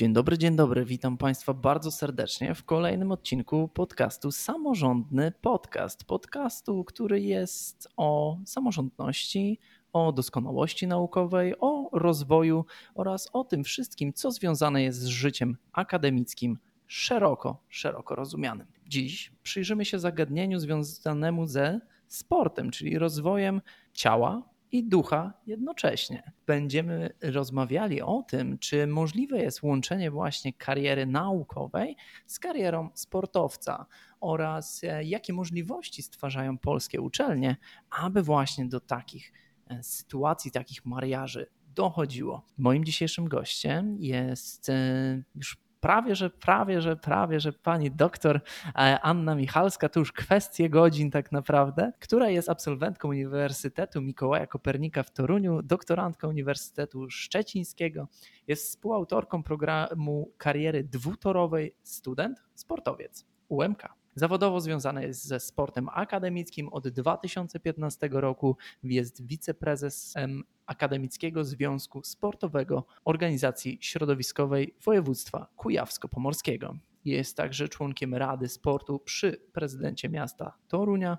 Dzień dobry, dzień dobry. Witam Państwa bardzo serdecznie w kolejnym odcinku podcastu Samorządny Podcast. Podcastu, który jest o samorządności, o doskonałości naukowej, o rozwoju oraz o tym wszystkim, co związane jest z życiem akademickim szeroko, szeroko rozumianym. Dziś przyjrzymy się zagadnieniu związanemu ze sportem, czyli rozwojem ciała, i ducha jednocześnie. Będziemy rozmawiali o tym, czy możliwe jest łączenie właśnie kariery naukowej z karierą sportowca oraz e, jakie możliwości stwarzają polskie uczelnie, aby właśnie do takich e, sytuacji, takich mariaży dochodziło. Moim dzisiejszym gościem jest e, już prawie, że prawie, że prawie, że pani doktor e, Anna Michalska, to już kwestie godzin tak naprawdę, która jest absolwentką Uniwersytetu Mikołaja Kopernika w Toruniu, doktorantką Uniwersytetu Szczecińskiego, jest współautorką programu kariery dwutorowej student, sportowiec UMK. Zawodowo związany jest ze sportem akademickim od 2015 roku. Jest wiceprezesem Akademickiego Związku Sportowego Organizacji Środowiskowej Województwa Kujawsko-Pomorskiego. Jest także członkiem Rady Sportu przy prezydencie miasta Torunia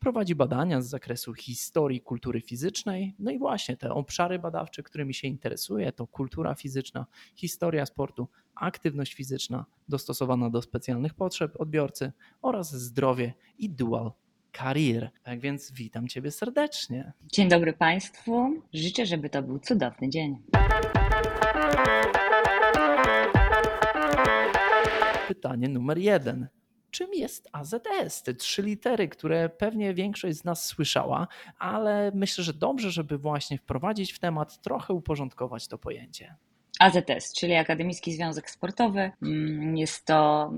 Prowadzi badania z zakresu historii kultury fizycznej. No i właśnie te obszary badawcze, którymi się interesuje, to kultura fizyczna, historia sportu, aktywność fizyczna dostosowana do specjalnych potrzeb odbiorcy oraz zdrowie i dual career. Tak więc witam Ciebie serdecznie. Dzień dobry Państwu. Życzę, żeby to był cudowny dzień. Pytanie numer jeden czym jest AZS? Te trzy litery, które pewnie większość z nas słyszała, ale myślę, że dobrze, żeby właśnie wprowadzić w temat, trochę uporządkować to pojęcie. AZS, czyli Akademicki Związek Sportowy. Mm, jest to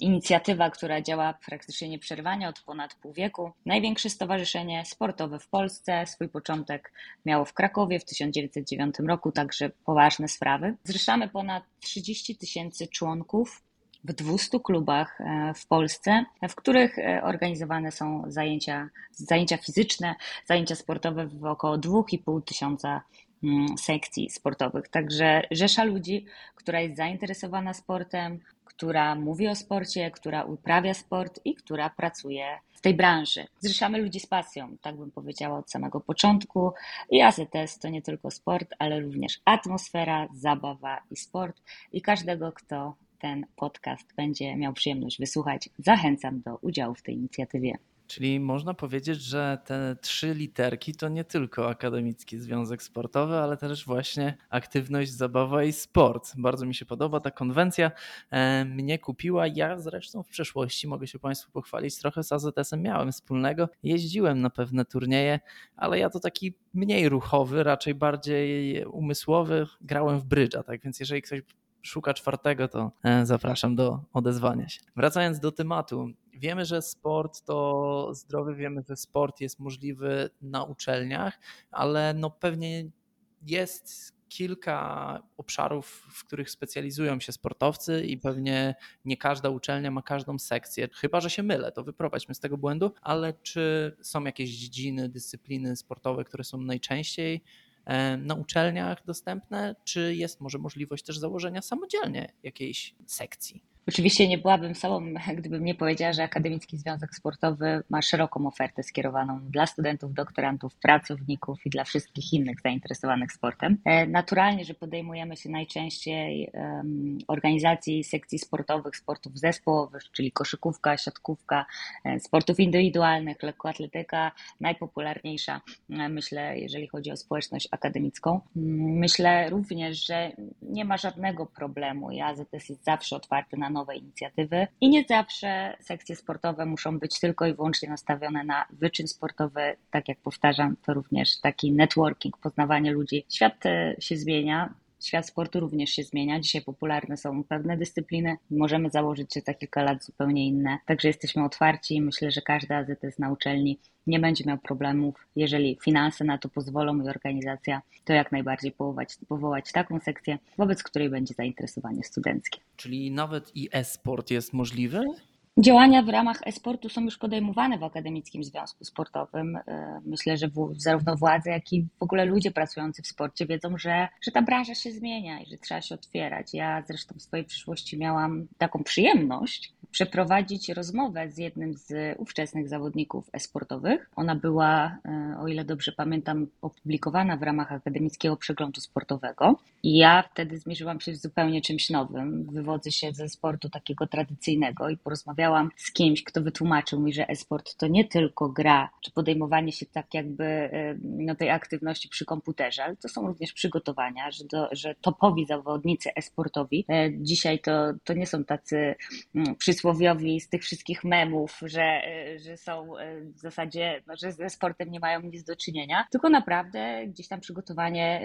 inicjatywa, która działa praktycznie nieprzerwanie od ponad pół wieku. Największe stowarzyszenie sportowe w Polsce. Swój początek miało w Krakowie w 1909 roku, także poważne sprawy. Zrzeszamy ponad 30 tysięcy członków w 200 klubach e, w Polsce, w których e, organizowane są zajęcia, zajęcia fizyczne, zajęcia sportowe w około 2,5 tysiąca mm, sekcji sportowych. Także rzesza ludzi, która jest zainteresowana sportem, która mówi o sporcie, która uprawia sport i która pracuje w tej branży. Zrzeszamy ludzi z pasją, tak bym powiedziała od samego początku. I AZS to nie tylko sport, ale również atmosfera, zabawa i sport. I każdego, kto ten podcast będzie miał przyjemność wysłuchać, zachęcam do udziału w tej inicjatywie. Czyli można powiedzieć, że te trzy literki to nie tylko Akademicki Związek Sportowy, ale też właśnie aktywność, zabawa i sport. Bardzo mi się podoba ta konwencja. E, mnie kupiła. Ja zresztą w przeszłości mogę się Państwu pochwalić, trochę z AZS-em miałem wspólnego. Jeździłem na pewne turnieje, ale ja to taki mniej ruchowy, raczej bardziej umysłowy. Grałem w brydża, tak więc jeżeli ktoś szuka czwartego, to e, zapraszam do odezwania się. Wracając do tematu, wiemy, że sport to zdrowy, wiemy, że sport jest możliwy na uczelniach, ale no pewnie jest kilka obszarów, w których specjalizują się sportowcy i pewnie nie każda uczelnia ma każdą sekcję. Chyba, że się mylę, to wyprowadźmy z tego błędu, ale czy są jakieś dziedziny, dyscypliny sportowe, które są najczęściej na uczelniach dostępne, czy jest może możliwość też założenia samodzielnie jakiejś sekcji? Oczywiście nie byłabym sobą, gdybym nie powiedziała, że Akademicki Związek Sportowy ma szeroką ofertę skierowaną dla studentów, doktorantów, pracowników i dla wszystkich innych zainteresowanych sportem. E, naturalnie, że podejmujemy się najczęściej organizacji sekcji sportowych, sportów zespołowych, czyli koszykówka, siatkówka, e, sportów indywidualnych, lekkoatletyka, najpopularniejsza, e, myślę, jeżeli chodzi o społeczność akademicką. Myślę również, że nie ma żadnego problemu i AZS jest zawsze otwarty na nowe inicjatywy i nie zawsze sekcje sportowe muszą być tylko i wyłącznie nastawione na wyczyn sportowy. Tak jak powtarzam, to również taki networking, poznawanie ludzi. Świat e, się zmienia, Świat sportu również się zmienia. Dzisiaj popularne są pewne dyscypliny. Możemy założyć, że za kilka lat zupełnie inne. Także jesteśmy otwarci i myślę, że każdy AZS na uczelni nie będzie miał problemów. Jeżeli finanse na to pozwolą i organizacja, to jak najbardziej powołać, powołać taką sekcję, wobec której będzie zainteresowanie studenckie. Czyli nawet i e-sport jest możliwy? Działania w ramach e-sportu są już podejmowane w Akademickim Związku Sportowym. E, myślę, że zarówno władze, jak i w ogóle ludzie pracujący w sporcie wiedzą, że, że ta branża się zmienia i że trzeba się otwierać. Ja zresztą w swojej przyszłości miałam taką przyjemność przeprowadzić rozmowę z jednym z ówczesnych zawodników e-sportowych. Ona była, e, o ile dobrze pamiętam, opublikowana w ramach Akademickiego Przeglądu Sportowego. I ja wtedy zmierzyłam się z zupełnie czymś nowym. Wywodzę się ze sportu takiego tradycyjnego i porozmawiałam z kimś, kto wytłumaczył mi, że e-sport to nie tylko gra, czy podejmowanie się tak jakby e, no, tej aktywności przy komputerze, ale to są również przygotowania, że, do, że topowi zawodnicy e-sportowi. E, dzisiaj to, to nie są tacy mm, przysłowiowi z tych wszystkich memów, że, e, że są w zasadzie, no, że ze sportem nie mają nic do czynienia, tylko naprawdę gdzieś tam przygotowanie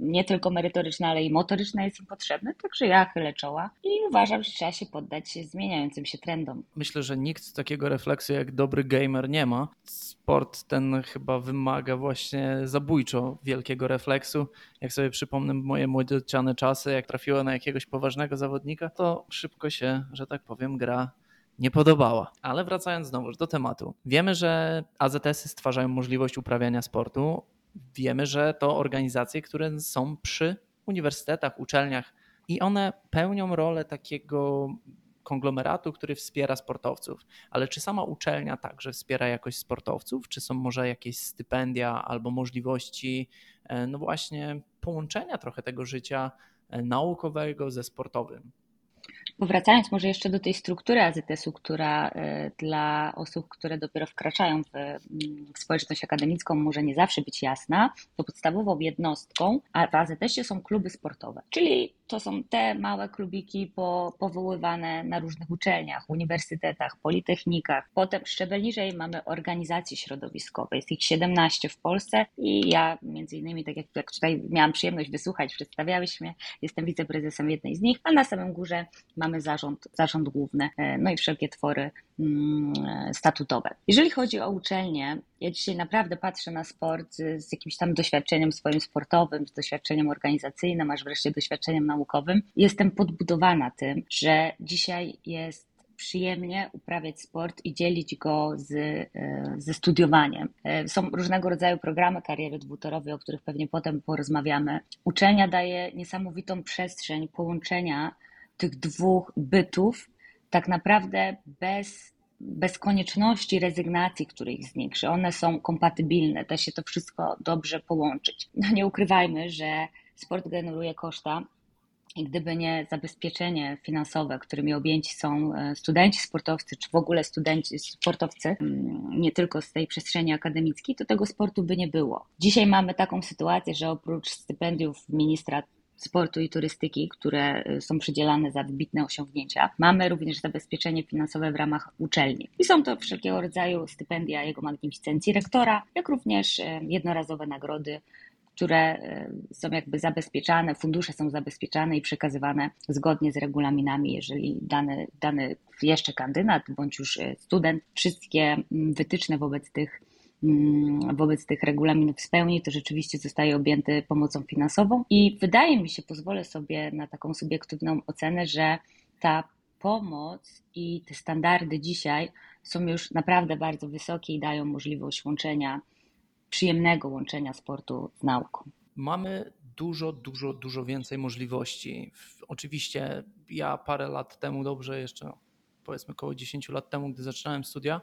nie tylko merytoryczne, ale i motoryczne jest im potrzebne, także ja chylę czoła i uważam, że trzeba się poddać zmieniającym się trendom. Myślę, że nikt takiego refleksu jak dobry gamer nie ma. Sport ten chyba wymaga właśnie zabójczo wielkiego refleksu. Jak sobie przypomnę moje młodziociane czasy, jak trafiło na jakiegoś poważnego zawodnika, to szybko się, że tak powiem, gra nie podobała. Ale wracając znowu do tematu. Wiemy, że AZS-y stwarzają możliwość uprawiania sportu. Wiemy, że to organizacje, które są przy uniwersytetach, uczelniach i one pełnią rolę takiego konglomeratu, który wspiera sportowców. Ale czy sama uczelnia także wspiera jakoś sportowców? Czy są może jakieś stypendia albo możliwości, e, no właśnie, połączenia trochę tego życia e, naukowego ze sportowym? Powracając może jeszcze do tej struktury AZS-u, która e, dla osób, które dopiero wkraczają w, mm, w społeczność akademicką może nie zawsze być jasna, to podstawową jednostką w AZS-ie są kluby sportowe, czyli to są te małe klubiki po, powoływane na różnych uczelniach, uniwersytetach, politechnikach. Potem szczebel niżej mamy organizacje środowiskowe, jest ich 17 w Polsce i ja między innymi, tak jak, jak tutaj miałam przyjemność wysłuchać, przedstawiałeś mnie, jestem wiceprezesem jednej z nich, a na samym górze mamy zarząd, zarząd główny, e, no i wszelkie twory mm, statutowe. Jeżeli chodzi o uczelnie, ja dzisiaj naprawdę patrzę na sport z, z jakimś tam doświadczeniem swoim sportowym, z doświadczeniem organizacyjnym, aż wreszcie doświadczeniem naukowym. Jestem podbudowana tym, że dzisiaj jest przyjemnie uprawiać sport i dzielić go z, e, ze studiowaniem. E, są różnego rodzaju programy kariery dwutorowej, o których pewnie potem porozmawiamy. Uczelnia daje niesamowitą przestrzeń połączenia tych dwóch bytów tak naprawdę bez, bez konieczności rezygnacji których z nich, one są kompatybilne, da się to wszystko dobrze połączyć. No nie ukrywajmy, że sport generuje koszta, i gdyby nie zabezpieczenie finansowe, którymi objęci są e, studenci sportowcy, czy w ogóle studenci sportowcy, mm, nie tylko z tej przestrzeni akademickiej, to tego sportu by nie było. Dzisiaj mamy taką sytuację, że oprócz stypendiów ministra sportu i turystyki, które y, są przydzielane za wybitne osiągnięcia. Mamy również zabezpieczenie finansowe w ramach uczelni. I są to wszelkiego rodzaju stypendia jego magnificencji rektora, jak również y, jednorazowe nagrody które y, są jakby zabezpieczane, fundusze są zabezpieczane i przekazywane zgodnie z regulaminami, jeżeli dany, dany jeszcze kandydat bądź już student wszystkie mm, wytyczne wobec tych wobec tych regulaminów spełni, to rzeczywiście zostaje objęty pomocą finansową. I wydaje mi się, pozwolę sobie na taką subiektywną ocenę, że ta pomoc i te standardy dzisiaj są już naprawdę bardzo wysokie i dają możliwość łączenia, przyjemnego łączenia sportu z nauką. Mamy dużo, dużo, dużo więcej możliwości. Oczywiście ja parę lat temu, dobrze jeszcze powiedzmy około 10 lat temu, gdy zaczynałem studia,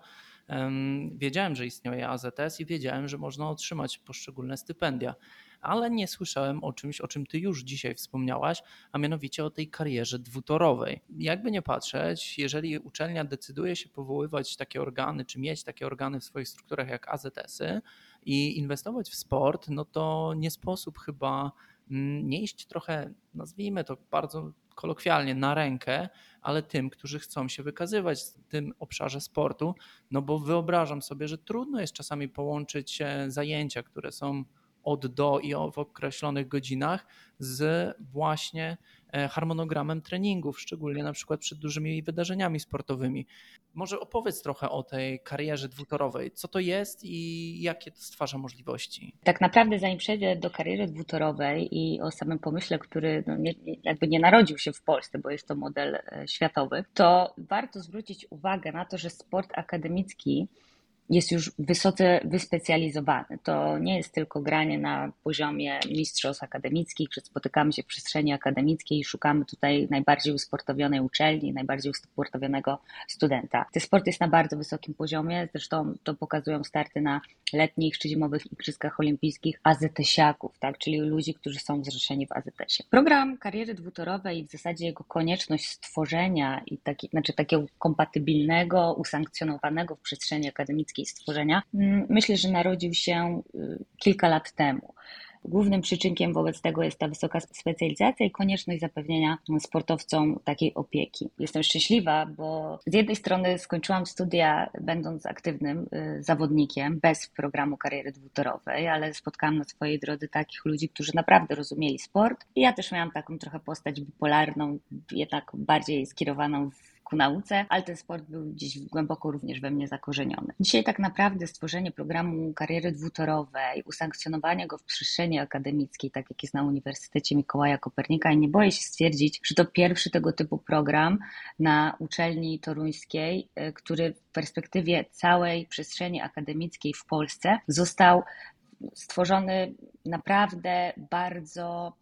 Wiedziałem, że istnieje AZS i wiedziałem, że można otrzymać poszczególne stypendia, ale nie słyszałem o czymś, o czym ty już dzisiaj wspomniałaś, a mianowicie o tej karierze dwutorowej. Jakby nie patrzeć, jeżeli uczelnia decyduje się powoływać takie organy, czy mieć takie organy w swoich strukturach jak AZS-y i inwestować w sport, no to nie sposób chyba mm, nie iść trochę, nazwijmy to bardzo kolokwialnie, na rękę, ale tym, którzy chcą się wykazywać w tym obszarze sportu, no bo wyobrażam sobie, że trudno jest czasami połączyć e, zajęcia, które są od do i w określonych godzinach z właśnie harmonogramem treningów, szczególnie na przykład przed dużymi wydarzeniami sportowymi. Może opowiedz trochę o tej karierze dwutorowej. Co to jest i jakie to stwarza możliwości? Tak naprawdę, zanim przejdę do kariery dwutorowej i o samym pomyśle, który no nie, jakby nie narodził się w Polsce, bo jest to model e, światowy, to warto zwrócić uwagę na to, że sport akademicki jest już wysoce wyspecjalizowany. To nie jest tylko granie na poziomie mistrzostw akademickich, że spotykamy się w przestrzeni akademickiej i szukamy tutaj najbardziej usportowionej uczelni, najbardziej usportowionego studenta. Ten sport jest na bardzo wysokim poziomie, zresztą to pokazują starty na letnich czy zimowych Igrzyskach Olimpijskich AZT-siaków, tak? czyli ludzi, którzy są zrzeszeni w AZS-ie. Program kariery dwutorowej i w zasadzie jego konieczność stworzenia i taki, znaczy takiego kompatybilnego, usankcjonowanego w przestrzeni akademickiej stworzenia, mm, myślę, że narodził się y, kilka lat temu. Głównym przyczynkiem wobec tego jest ta wysoka specjalizacja i konieczność zapewnienia sportowcom takiej opieki. Jestem szczęśliwa, bo z jednej strony skończyłam studia będąc aktywnym y, zawodnikiem bez programu kariery dwutorowej, ale spotkałam na swojej drodze takich ludzi, którzy naprawdę rozumieli sport i ja też miałam taką trochę postać bipolarną, jednak bardziej skierowaną w ku nauce, ale ten sport był gdzieś głęboko również we mnie zakorzeniony. Dzisiaj tak naprawdę stworzenie programu kariery dwutorowej, usankcjonowanie go w przestrzeni akademickiej, tak jak jest na Uniwersytecie Mikołaja Kopernika i nie boję się stwierdzić, że to pierwszy tego typu program na uczelni toruńskiej, y, który w perspektywie całej przestrzeni akademickiej w Polsce został stworzony naprawdę bardzo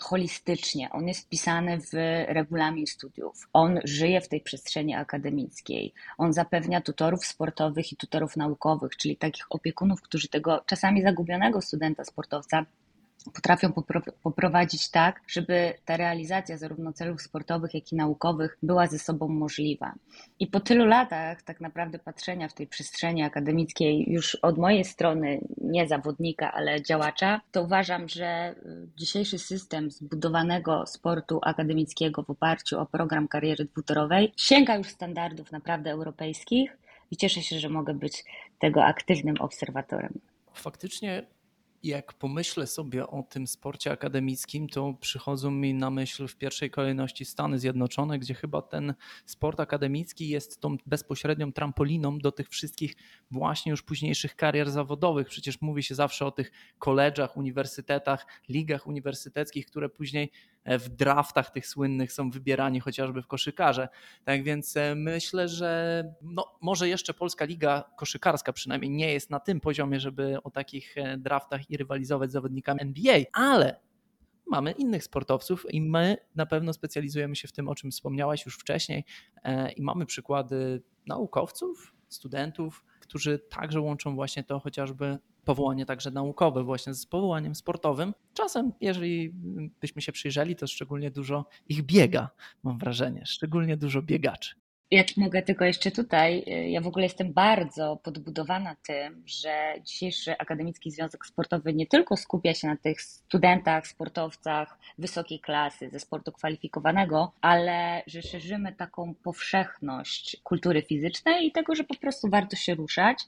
holistycznie. On jest wpisany w regulamin studiów. On żyje w tej przestrzeni akademickiej. On zapewnia tutorów sportowych i tutorów naukowych, czyli takich opiekunów, którzy tego czasami zagubionego studenta, sportowca potrafią poprowadzić tak, żeby ta realizacja zarówno celów sportowych, jak i naukowych była ze sobą możliwa. I po tylu latach tak naprawdę patrzenia w tej przestrzeni akademickiej już od mojej strony, nie zawodnika, ale działacza, to uważam, że y, dzisiejszy system zbudowanego sportu akademickiego w oparciu o program kariery dwutorowej sięga już standardów naprawdę europejskich i cieszę się, że mogę być tego aktywnym obserwatorem. Faktycznie jak pomyślę sobie o tym sporcie akademickim, to przychodzą mi na myśl w pierwszej kolejności Stany Zjednoczone, gdzie chyba ten sport akademicki jest tą bezpośrednią trampoliną do tych wszystkich właśnie już późniejszych karier zawodowych. Przecież mówi się zawsze o tych koledżach, uniwersytetach, ligach uniwersyteckich, które później w draftach tych słynnych są wybierani chociażby w koszykarze. Tak więc e, myślę, że no, może jeszcze Polska Liga Koszykarska przynajmniej nie jest na tym poziomie, żeby o takich e, draftach i rywalizować z zawodnikami NBA, ale mamy innych sportowców i my na pewno specjalizujemy się w tym, o czym wspomniałaś już wcześniej i mamy przykłady naukowców, studentów, którzy także łączą właśnie to chociażby powołanie także naukowe właśnie z powołaniem sportowym. Czasem, jeżeli byśmy się przyjrzeli, to szczególnie dużo ich biega, mam wrażenie, szczególnie dużo biegaczy. Jak mogę tylko jeszcze tutaj, y, ja w ogóle jestem bardzo podbudowana tym, że dzisiejszy Akademicki Związek Sportowy nie tylko skupia się na tych studentach, sportowcach wysokiej klasy ze sportu kwalifikowanego, ale że szerzymy taką powszechność kultury fizycznej i tego, że po prostu warto się ruszać.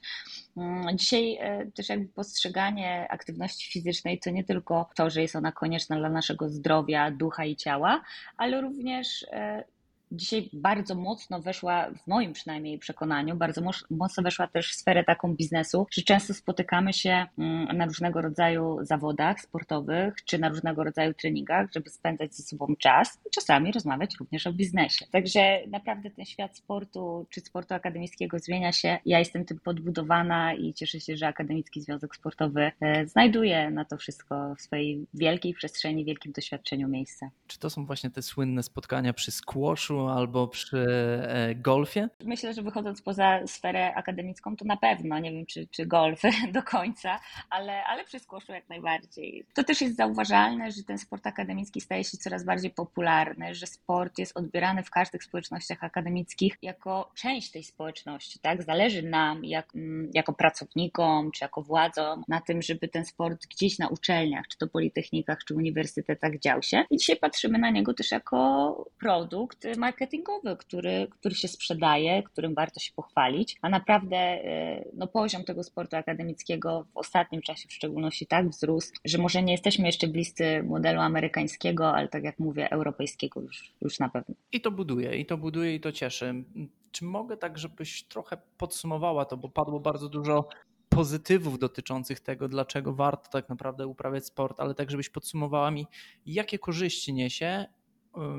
Mm, dzisiaj y, też jakby postrzeganie aktywności fizycznej to nie tylko to, że jest ona konieczna dla naszego zdrowia, ducha i ciała, ale również y, dzisiaj bardzo mocno weszła, w moim przynajmniej przekonaniu, bardzo mocno weszła też w sferę taką biznesu, że często spotykamy się mm, na różnego rodzaju zawodach sportowych czy na różnego rodzaju treningach, żeby spędzać ze sobą czas i czasami rozmawiać również o biznesie. Także naprawdę ten świat sportu czy sportu akademickiego zmienia się. Ja jestem tym podbudowana i cieszę się, że Akademicki Związek Sportowy e, znajduje na to wszystko w swojej wielkiej przestrzeni, wielkim doświadczeniu miejsca. Czy to są właśnie te słynne spotkania przy squashu albo przy e, golfie? Myślę, że wychodząc poza sferę akademicką, to na pewno, nie wiem czy, czy golf do końca, ale, ale przy squashu jak najbardziej. To też jest zauważalne, że ten sport akademicki staje się coraz bardziej popularny, że sport jest odbierany w każdych społecznościach akademickich jako część tej społeczności, tak? Zależy nam jak, mm, jako pracownikom, czy jako władzom na tym, żeby ten sport gdzieś na uczelniach, czy to politechnikach, czy uniwersytetach dział się. I dzisiaj patrzymy na niego też jako produkt marketingowy, który, który się sprzedaje, którym warto się pochwalić, a naprawdę e, no, poziom tego sportu akademickiego w ostatnim czasie w szczególności tak wzrósł, że może nie jesteśmy jeszcze bliscy modelu amerykańskiego, ale tak jak mówię, europejskiego już, już na pewno. I to buduje, i to buduje, i to cieszy. Czy mogę tak, żebyś trochę podsumowała to, bo padło bardzo dużo pozytywów dotyczących tego, dlaczego warto tak naprawdę uprawiać sport, ale tak, żebyś podsumowała mi, jakie korzyści niesie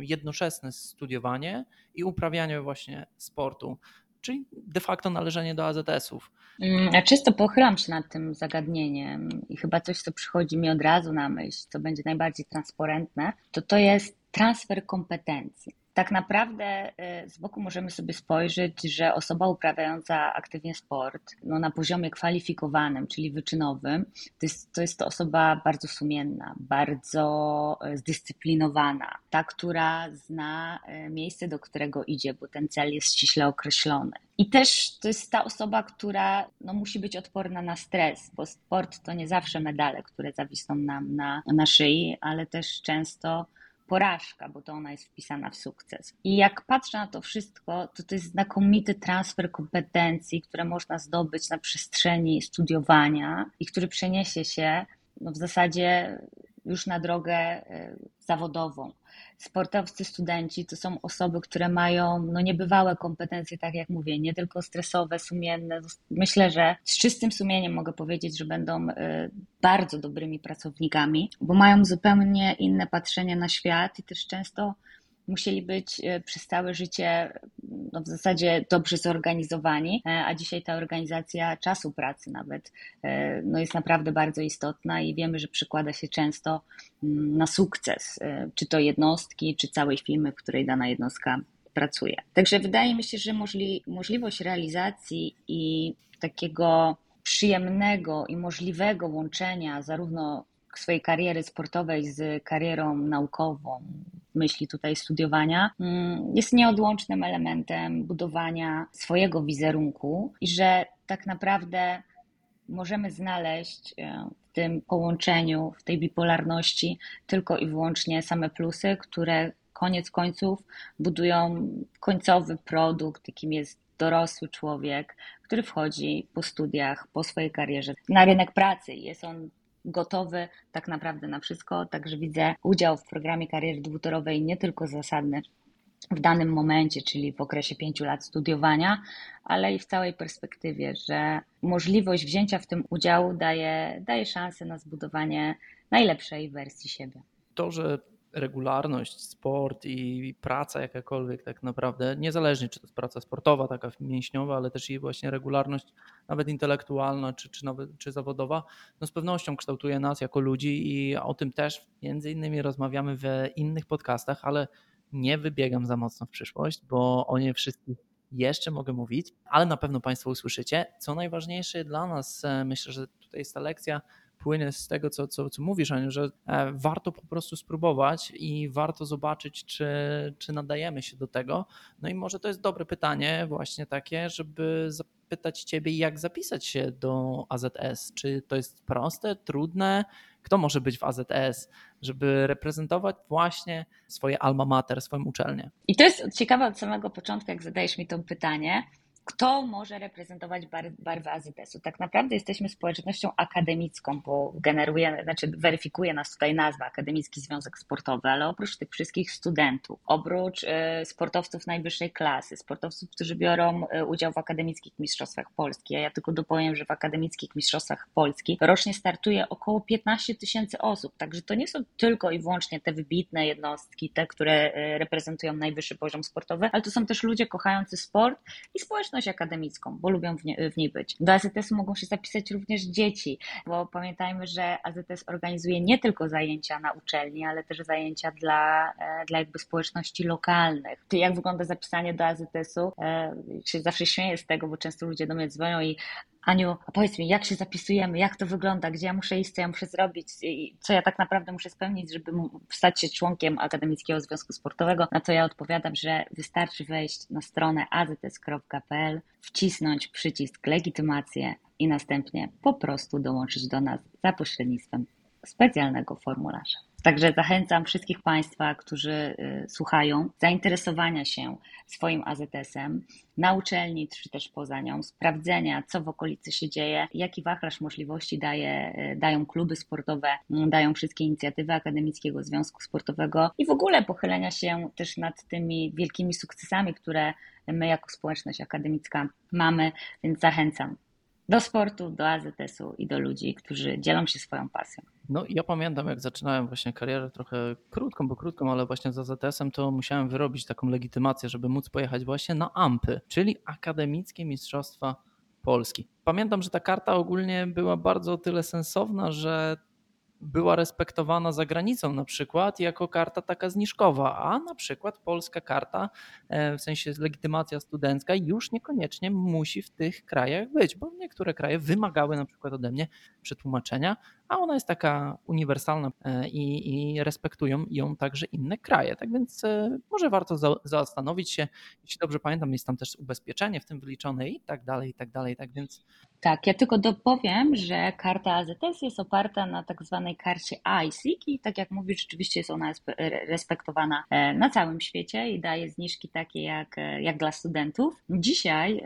jednoczesne studiowanie i uprawianie właśnie sportu, czyli de facto należenie do AZS-ów. Mm, czysto pochylam się nad tym zagadnieniem i chyba coś, co przychodzi mi od razu na myśl, co będzie najbardziej transparentne, to to jest transfer kompetencji tak naprawdę y, z boku możemy sobie spojrzeć, że osoba uprawiająca aktywnie sport no na poziomie kwalifikowanym, czyli wyczynowym, to jest, to jest to osoba bardzo sumienna, bardzo y, zdyscyplinowana, ta, która zna y, miejsce, do którego idzie, bo ten cel jest ściśle określony. I też to jest ta osoba, która no, musi być odporna na stres, bo sport to nie zawsze medale, które zawisną nam na, na szyi, ale też często porażka, bo to ona jest wpisana w sukces. I jak patrzę na to wszystko, to to jest znakomity transfer kompetencji, które można zdobyć na przestrzeni studiowania i który przeniesie się no, w zasadzie już na drogę y, zawodową sportowcy, studenci to są osoby, które mają no, niebywałe kompetencje, tak jak mówię, nie tylko stresowe, sumienne. Myślę, że z czystym sumieniem mogę powiedzieć, że będą y, bardzo dobrymi pracownikami, bo mają zupełnie inne patrzenie na świat i też często musieli być e, przez całe życie no w zasadzie dobrze zorganizowani, e, a dzisiaj ta organizacja czasu pracy nawet e, no jest naprawdę bardzo istotna i wiemy, że przykłada się często mm, na sukces, czy to jednostki, czy całej firmy, w której dana jednostka pracuje. Także wydaje mi się, że możli, możliwość realizacji i takiego przyjemnego i możliwego łączenia zarówno swojej kariery sportowej z karierą naukową, myśli tutaj studiowania, mm, jest nieodłącznym elementem budowania swojego wizerunku i że tak naprawdę możemy znaleźć e, w tym połączeniu, w tej bipolarności tylko i wyłącznie same plusy, które koniec końców budują końcowy produkt, jakim jest dorosły człowiek, który wchodzi po studiach, po swojej karierze na rynek pracy. Jest on gotowy tak naprawdę na wszystko, także widzę udział w programie kariery dwutorowej nie tylko zasadny w danym momencie, czyli w okresie pięciu lat studiowania, ale i w całej perspektywie, że możliwość wzięcia w tym udziału daje, daje szansę na zbudowanie najlepszej wersji siebie. To, że regularność, sport i praca jakakolwiek tak naprawdę, niezależnie czy to jest praca sportowa, taka mięśniowa, ale też i właśnie regularność nawet intelektualna czy, czy, nawet, czy zawodowa, no z pewnością kształtuje nas jako ludzi i o tym też między innymi rozmawiamy w innych podcastach, ale nie wybiegam za mocno w przyszłość, bo o nie wszystkich jeszcze mogę mówić, ale na pewno Państwo usłyszycie. Co najważniejsze dla nas, e, myślę, że tutaj jest ta lekcja, płynie z tego, co, co, co mówisz, Aniu, że e, warto po prostu spróbować i warto zobaczyć, czy, czy nadajemy się do tego. No i może to jest dobre pytanie, właśnie takie, żeby zapytać Ciebie, jak zapisać się do AZS. Czy to jest proste, trudne? Kto może być w AZS, żeby reprezentować właśnie swoje alma mater, swoją uczelnię? I to jest ciekawe od samego początku, jak zadajesz mi to pytanie kto może reprezentować bar barwy. Tak naprawdę jesteśmy społecznością akademicką, bo generuje, znaczy weryfikuje nas tutaj nazwa Akademicki Związek Sportowy, ale oprócz tych wszystkich studentów, oprócz y, sportowców najwyższej klasy, sportowców, którzy biorą y, udział w Akademickich Mistrzostwach Polski, a ja tylko dopowiem, że w Akademickich Mistrzostwach Polski rocznie startuje około 15 tysięcy osób, także to nie są tylko i wyłącznie te wybitne jednostki, te, które y, reprezentują najwyższy poziom sportowy, ale to są też ludzie kochający sport i społeczność akademicką, bo lubią w, nie, w niej być. Do AZS-u mogą się zapisać również dzieci, bo pamiętajmy, że AZS organizuje nie tylko zajęcia na uczelni, ale też zajęcia dla, e, dla jakby społeczności lokalnych. Jak wygląda zapisanie do AZS-u? E, się zawsze śmieję z tego, bo często ludzie do mnie dzwonią i Aniu, a powiedz mi, jak się zapisujemy, jak to wygląda, gdzie ja muszę iść, co ja muszę zrobić, co ja tak naprawdę muszę spełnić, żeby stać się członkiem Akademickiego Związku Sportowego, na to ja odpowiadam, że wystarczy wejść na stronę azs.pl, wcisnąć przycisk legitymację i następnie po prostu dołączyć do nas za pośrednictwem specjalnego formularza. Także zachęcam wszystkich Państwa, którzy y, słuchają, zainteresowania się swoim AZS-em na uczelni, czy też poza nią, sprawdzenia, co w okolicy się dzieje, jaki wachlarz możliwości daje, y, dają kluby sportowe, mm, dają wszystkie inicjatywy Akademickiego Związku Sportowego i w ogóle pochylenia się też nad tymi wielkimi sukcesami, które my jako społeczność akademicka mamy, więc zachęcam do sportu, do AZS-u i do ludzi, którzy dzielą się swoją pasją. No ja pamiętam, jak zaczynałem właśnie karierę trochę krótką, bo krótką, ale właśnie z AZS-em, to musiałem wyrobić taką legitymację, żeby móc pojechać właśnie na AMPy, czyli Akademickie Mistrzostwa Polski. Pamiętam, że ta karta ogólnie była bardzo tyle sensowna, że była respektowana za granicą na przykład jako karta taka zniżkowa, a na przykład polska karta, e, w sensie legitymacja studencka już niekoniecznie musi w tych krajach być, bo niektóre kraje wymagały na przykład ode mnie przetłumaczenia, a ona jest taka uniwersalna e, i, i respektują ją także inne kraje. Tak więc e, może warto za, zastanowić się, jeśli dobrze pamiętam, jest tam też ubezpieczenie w tym wyliczone i tak dalej, i tak dalej. Tak więc. Tak, ja tylko dopowiem, że karta AZS jest oparta na tak zwanej karcie ISIC i tak jak mówisz, rzeczywiście jest ona respektowana e, na całym świecie i daje zniżki takie jak, jak dla studentów. Dzisiaj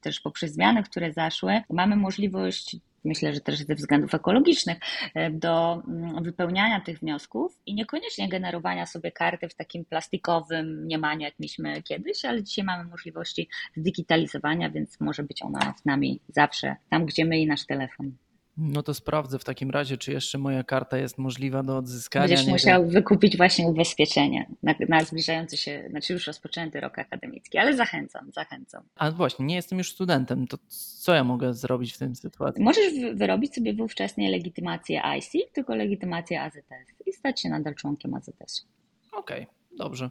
też poprzez zmiany, które zaszły, mamy możliwość myślę, że też ze względów ekologicznych, e, do mm, wypełniania tych wniosków i niekoniecznie generowania sobie karty w takim plastikowym mniemaniu, jak mieliśmy kiedyś, ale dzisiaj mamy możliwości zdigitalizowania, więc może być ona z nami zawsze, tam gdzie my i nasz telefon. No to sprawdzę w takim razie, czy jeszcze moja karta jest możliwa do odzyskania. Będziesz musiał wykupić właśnie ubezpieczenie na, na zbliżający się, znaczy już rozpoczęty rok akademicki, ale zachęcam, zachęcam. A właśnie, nie jestem już studentem, to co ja mogę zrobić w tym sytuacji? Możesz wyrobić sobie wówczas nie legitymację IC, tylko legitymację AZS i stać się nadal członkiem AZS-u. Okej, okay, dobrze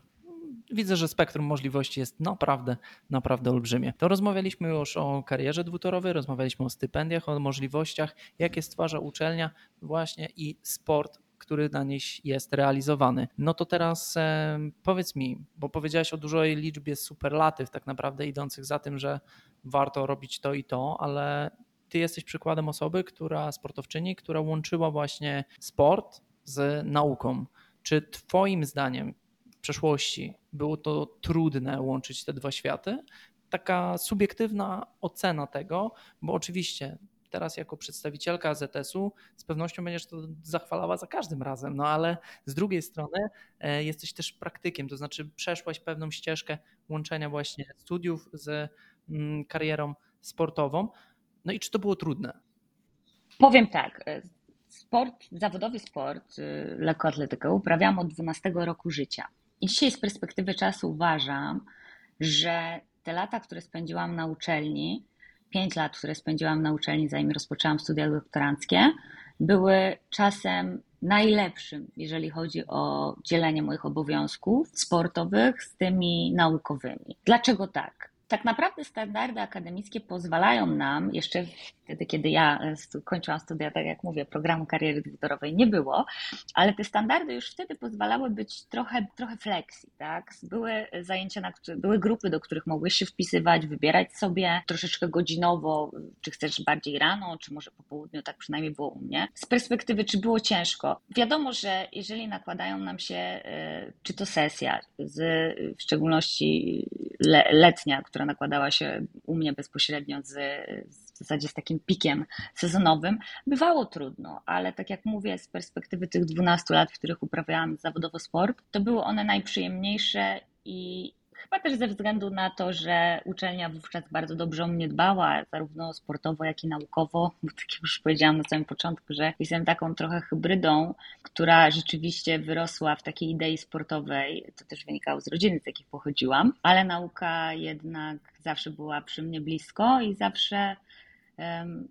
widzę, że spektrum możliwości jest naprawdę, naprawdę olbrzymie. To rozmawialiśmy już o karierze dwutorowej, rozmawialiśmy o stypendiach, o możliwościach, jakie stwarza uczelnia właśnie i sport który na niej jest realizowany. No to teraz powiedz mi, bo powiedziałeś o dużej liczbie superlatyw, tak naprawdę idących za tym, że warto robić to i to, ale ty jesteś przykładem osoby, która sportowczyni, która łączyła właśnie sport z nauką. Czy Twoim zdaniem przeszłości było to trudne łączyć te dwa światy. Taka subiektywna ocena tego, bo oczywiście teraz jako przedstawicielka AZS-u z pewnością będziesz to zachwalała za każdym razem, no ale z drugiej strony e, jesteś też praktykiem, to znaczy przeszłaś pewną ścieżkę łączenia właśnie studiów z mm, karierą sportową. No i czy to było trudne? Powiem tak. E, sport, zawodowy sport, y, lekkoatletykę uprawiam od 12 roku życia. I dzisiaj z perspektywy czasu uważam, że te lata, które spędziłam na uczelni, pięć lat, które spędziłam na uczelni, zanim rozpoczęłam studia doktoranckie, były czasem najlepszym, jeżeli chodzi o dzielenie moich obowiązków sportowych z tymi naukowymi. Dlaczego tak? Tak naprawdę standardy akademickie pozwalają nam, jeszcze wtedy, kiedy ja e, kończyłam studia, tak jak mówię, programu kariery dwutorowej nie było, ale te standardy już wtedy pozwalały być trochę, trochę flexi, tak? Były zajęcia, na były grupy, do których mogłeś się wpisywać, wybierać sobie troszeczkę godzinowo, czy chcesz bardziej rano, czy może po południu, tak przynajmniej było u mnie. Z perspektywy, czy było ciężko? Wiadomo, że jeżeli nakładają nam się, e, czy to sesja, z, w szczególności letnia, która nakładała się u mnie bezpośrednio z, w zasadzie z takim pikiem sezonowym, bywało trudno, ale tak jak mówię, z perspektywy tych 12 lat, w których uprawiałam zawodowo sport, to były one najprzyjemniejsze i, Chyba też ze względu na to, że uczelnia wówczas bardzo dobrze o mnie dbała, zarówno sportowo, jak i naukowo, bo tak już powiedziałam na samym początku, że jestem taką trochę hybrydą, która rzeczywiście wyrosła w takiej idei sportowej. To też wynikało z rodziny, z jakich pochodziłam, ale nauka jednak zawsze była przy mnie blisko i zawsze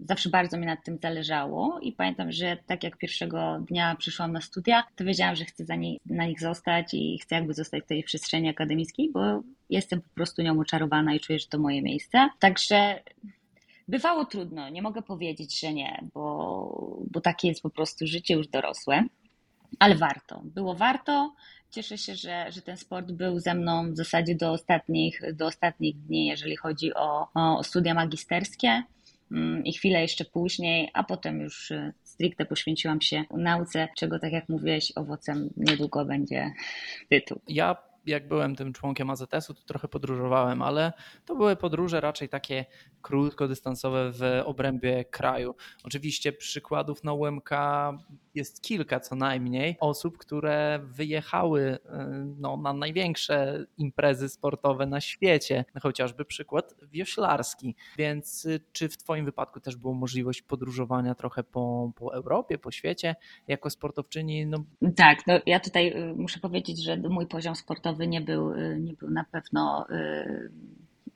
Zawsze bardzo mi nad tym zależało i pamiętam, że tak jak pierwszego dnia przyszłam na studia, to wiedziałam, że chcę nie, na nich zostać i chcę jakby zostać w tej przestrzeni akademickiej, bo jestem po prostu nią oczarowana i czuję, że to moje miejsce. Także bywało trudno, nie mogę powiedzieć, że nie, bo, bo takie jest po prostu życie już dorosłe, ale warto. Było warto. Cieszę się, że, że ten sport był ze mną w zasadzie do ostatnich, do ostatnich dni, jeżeli chodzi o, o studia magisterskie. Mm, i chwilę jeszcze później, a potem już y, stricte poświęciłam się nauce, czego tak jak mówiłeś, owocem niedługo będzie tytuł. Ja jak byłem tym członkiem AZS-u, to trochę podróżowałem, ale to były podróże raczej takie krótkodystansowe w obrębie kraju. Oczywiście przykładów na UMK jest kilka co najmniej osób, które wyjechały y, no, na największe imprezy sportowe na świecie, chociażby przykład wioślarski. Więc y, czy w Twoim wypadku też było możliwość podróżowania trochę po, po Europie, po świecie jako sportowczyni? No... Tak, no ja tutaj y, muszę powiedzieć, że mój poziom sportowy nie był, nie był na pewno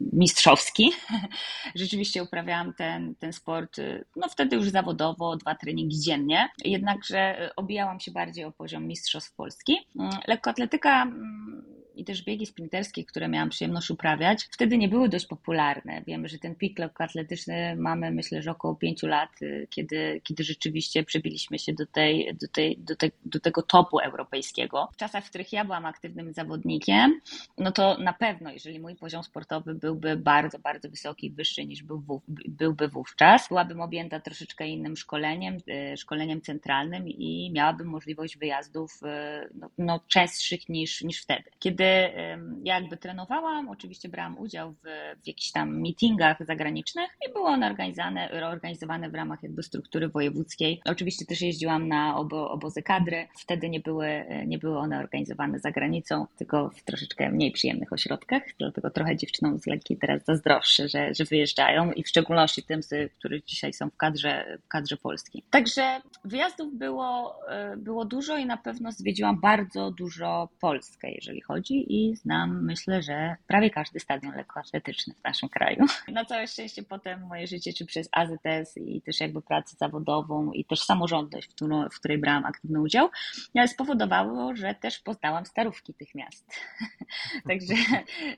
mistrzowski. Rzeczywiście uprawiałam ten, ten sport, no wtedy już zawodowo, dwa treningi dziennie, jednakże obijałam się bardziej o poziom mistrzostw Polski. Lekkoatletyka mm, i też biegi sprinterskie, które miałam przyjemność uprawiać, wtedy nie były dość popularne. Wiemy, że ten pik atletyczny mamy myślę, że około pięciu lat, y, kiedy, kiedy rzeczywiście przebiliśmy się do, tej, do, tej, do, te, do tego topu europejskiego. W czasach, w których ja byłam aktywnym zawodnikiem, no to na pewno, jeżeli mój poziom sportowy byłby bardzo, bardzo wysoki, wyższy niż był byłby wówczas, byłabym objęta troszeczkę innym szkoleniem, y, szkoleniem centralnym i miałabym możliwość wyjazdów y, no, no częstszych niż, niż wtedy. Kiedy jakby trenowałam, oczywiście brałam udział w, w jakichś tam meetingach zagranicznych i były one organizowane, organizowane w ramach jakby struktury wojewódzkiej. Oczywiście też jeździłam na obo, obozy kadry. Wtedy nie były, nie były one organizowane za granicą, tylko w troszeczkę mniej przyjemnych ośrodkach, dlatego trochę dziewczynom z lekki teraz zazdroszczę, że, że wyjeżdżają i w szczególności tym, którzy dzisiaj są w kadrze, w kadrze polskiej. Także wyjazdów było, e, było dużo i na pewno zwiedziłam bardzo dużo Polskę, jeżeli chodzi i znam, myślę, że prawie każdy stadion lekkoatletyczny w naszym kraju. Na całe szczęście potem moje życie, czy przez AZS i też jakby pracę zawodową i też samorządność, w, którą, w której brałam aktywny udział, spowodowało, że też poznałam starówki tych miast. Także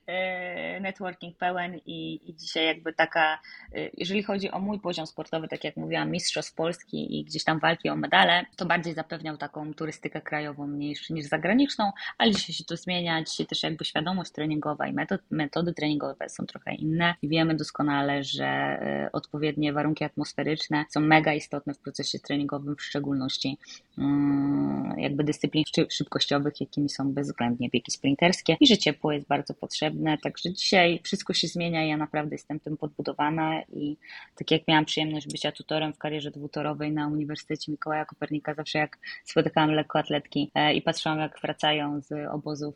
e, networking pełen i, i dzisiaj jakby taka, e, jeżeli chodzi o mój poziom sportowy, tak jak mówiłam, mistrzostw Polski i gdzieś tam walki o medale, to bardziej zapewniał taką turystykę krajową niż, niż zagraniczną, ale dzisiaj się to zmienia, dzisiaj też jakby świadomość treningowa i metod, metody treningowe są trochę inne wiemy doskonale, że e, odpowiednie warunki atmosferyczne są mega istotne w procesie treningowym, w szczególności mm, jakby dyscyplin szybkościowych, jakimi są bezwzględnie biegi sprinterskie i że ciepło jest bardzo potrzebne, także dzisiaj wszystko się zmienia ja naprawdę jestem tym podbudowana i tak jak miałam przyjemność bycia tutorem w karierze dwutorowej na Uniwersytecie Mikołaja Kopernika, zawsze jak spotykałam lekkoatletki e, i patrzyłam jak wracają z obozów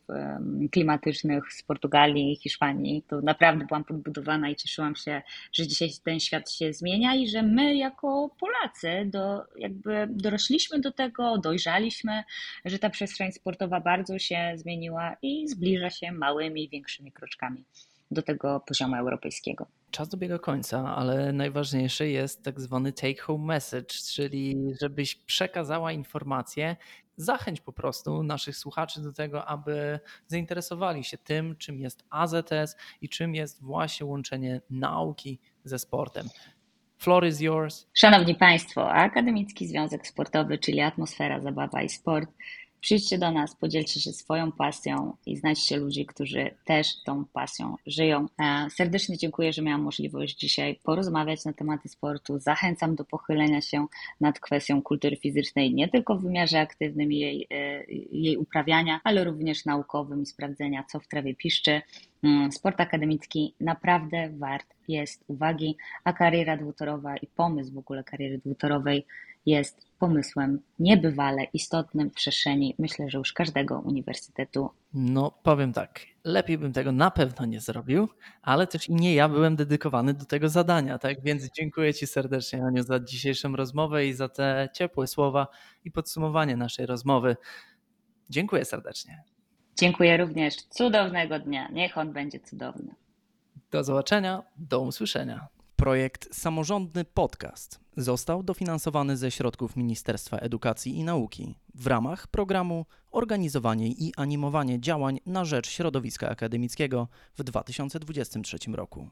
klimatycznych z Portugalii Hiszpanii. To naprawdę byłam podbudowana i cieszyłam się, że dzisiaj ten świat się zmienia i że my jako Polacy do, jakby dorośliśmy do tego, dojrzaliśmy, że ta przestrzeń sportowa bardzo się zmieniła i zbliża się małymi, większymi kroczkami do tego poziomu europejskiego. Czas dobiega końca, ale najważniejszy jest tak zwany take home message, czyli żebyś przekazała informację, zachęć po prostu naszych słuchaczy do tego, aby zainteresowali się tym, czym jest AZS i czym jest właśnie łączenie nauki ze sportem. Floor is yours. Szanowni Państwo, Akademicki Związek Sportowy, czyli Atmosfera, Zabawa i Sport Przyjdźcie do nas, podzielcie się swoją pasją i znajdźcie ludzi, którzy też tą pasją żyją. E, serdecznie dziękuję, że miałam możliwość dzisiaj porozmawiać na tematy sportu. Zachęcam do pochylenia się nad kwestią kultury fizycznej nie tylko w wymiarze aktywnym jej, e, jej uprawiania, ale również naukowym i sprawdzenia, co w trawie piszczy. Mm, sport akademicki naprawdę wart jest uwagi, a kariera dwutorowa i pomysł w ogóle kariery dwutorowej jest pomysłem niebywale istotnym w przestrzeni, myślę, że już każdego uniwersytetu. No, powiem tak, lepiej bym tego na pewno nie zrobił, ale też i nie ja byłem dedykowany do tego zadania, tak? Więc dziękuję Ci serdecznie, Aniu, za dzisiejszą rozmowę i za te ciepłe słowa i podsumowanie naszej rozmowy. Dziękuję serdecznie. Dziękuję również. Cudownego dnia. Niech on będzie cudowny. Do zobaczenia, do usłyszenia. Projekt Samorządny Podcast został dofinansowany ze środków Ministerstwa Edukacji i Nauki w ramach programu Organizowanie i animowanie działań na rzecz środowiska akademickiego w 2023 roku.